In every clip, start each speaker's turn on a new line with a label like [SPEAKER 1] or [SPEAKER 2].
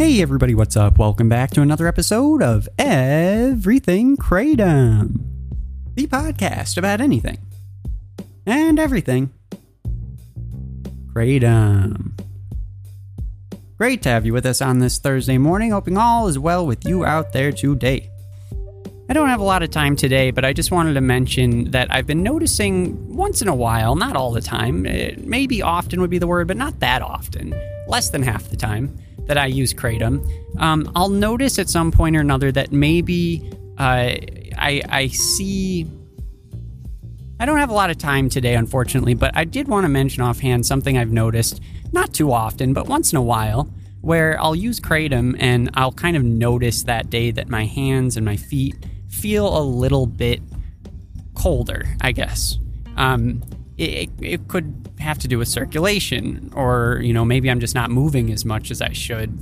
[SPEAKER 1] Hey everybody, what's up? Welcome back to another episode of Everything Kratom, the podcast about anything and everything. Kratom. Great to have you with us on this Thursday morning. Hoping all is well with you out there today. I don't have a lot of time today, but I just wanted to mention that I've been noticing once in a while, not all the time, maybe often would be the word, but not that often, less than half the time that I use Kratom. Um, I'll notice at some point or another that maybe uh, I, I see. I don't have a lot of time today, unfortunately, but I did want to mention offhand something I've noticed, not too often, but once in a while, where I'll use Kratom and I'll kind of notice that day that my hands and my feet feel a little bit colder, I guess. Um, it, it could have to do with circulation, or you know, maybe I'm just not moving as much as I should.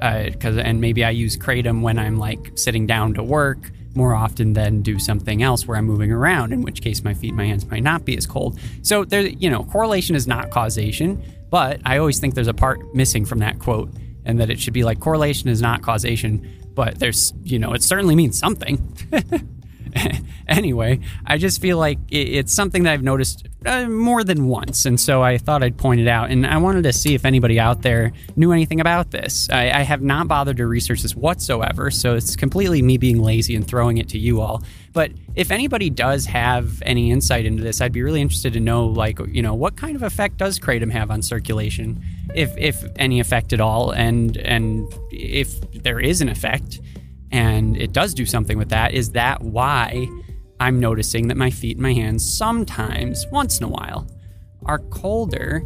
[SPEAKER 1] Because uh, and maybe I use kratom when I'm like sitting down to work more often than do something else where I'm moving around. In which case, my feet, my hands might not be as cold. So there, you know, correlation is not causation. But I always think there's a part missing from that quote, and that it should be like correlation is not causation but there's, you know, it certainly means something. anyway, I just feel like it's something that I've noticed uh, more than once, and so I thought I'd point it out. And I wanted to see if anybody out there knew anything about this. I, I have not bothered to research this whatsoever, so it's completely me being lazy and throwing it to you all. But if anybody does have any insight into this, I'd be really interested to know, like, you know, what kind of effect does kratom have on circulation, if if any effect at all, and and if there is an effect and it does do something with that, is that why I'm noticing that my feet and my hands sometimes, once in a while, are colder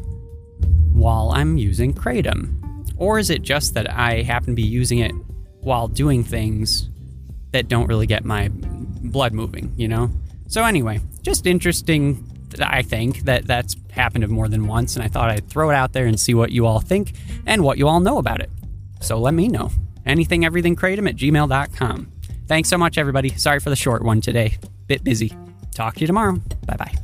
[SPEAKER 1] while I'm using Kratom? Or is it just that I happen to be using it while doing things that don't really get my blood moving, you know? So, anyway, just interesting, I think, that that's happened more than once, and I thought I'd throw it out there and see what you all think and what you all know about it. So, let me know anything, everything, kratom at gmail.com. Thanks so much, everybody. Sorry for the short one today. Bit busy. Talk to you tomorrow. Bye bye.